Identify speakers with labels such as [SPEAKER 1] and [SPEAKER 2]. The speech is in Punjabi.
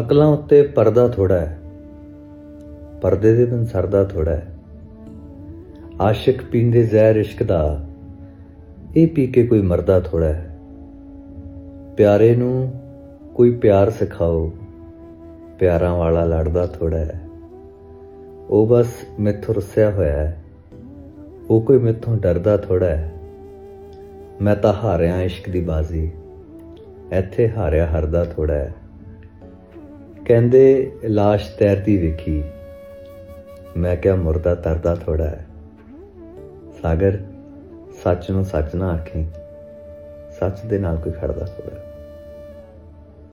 [SPEAKER 1] ਅਕਲਾਂ ਉੱਤੇ ਪਰਦਾ ਥੋੜਾ ਹੈ। ਪਰਦੇ ਦੇ ਬਿਨ ਸਰਦਾ ਥੋੜਾ ਹੈ। ਆਸ਼ਿਕ ਪੀਂਦੇ ਜ਼ਹਿਰ ਇਸ਼ਕ ਦਾ, ਇਹ ਪੀ ਕੇ ਕੋਈ ਮਰਦਾ ਥੋੜਾ ਹੈ। ਪਿਆਰੇ ਨੂੰ ਕੋਈ ਪਿਆਰ ਸਿਖਾਓ, ਪਿਆਰਾਂ ਵਾਲਾ ਲੜਦਾ ਥੋੜਾ ਹੈ। ਉਹ ਬਸ ਮੈਥੋਂ ਰੁੱਸਿਆ ਹੋਇਆ ਹੈ। ਉਹ ਕੋਈ ਮੈਥੋਂ ਡਰਦਾ ਥੋੜਾ ਹੈ। ਮੈਂ ਤਾਂ ਹਾਰਿਆ ਇਸ਼ਕ ਦੀ ਬਾਜ਼ੀ। ਇੱਥੇ ਹਾਰਿਆ ਹਰਦਾ ਥੋੜਾ ਹੈ। ਕਹਿੰਦੇ লাশ ਤੈਰਦੀ ਵੇਖੀ। ਮੈਂ ਕਿਹਾ, ਮੁਰਦਾ ਤਰਦਾ ਥੋੜਾ ਹੈ। ਸਾਗਰ, ਸੱਚ ਨੂੰ ਸੱਚ ਨਾ ਆਖੀ। ਸੱਚ ਦੇ ਨਾਲ ਕੋਈ ਖੜਦਾ ਥੋੜਾ ਹੈ।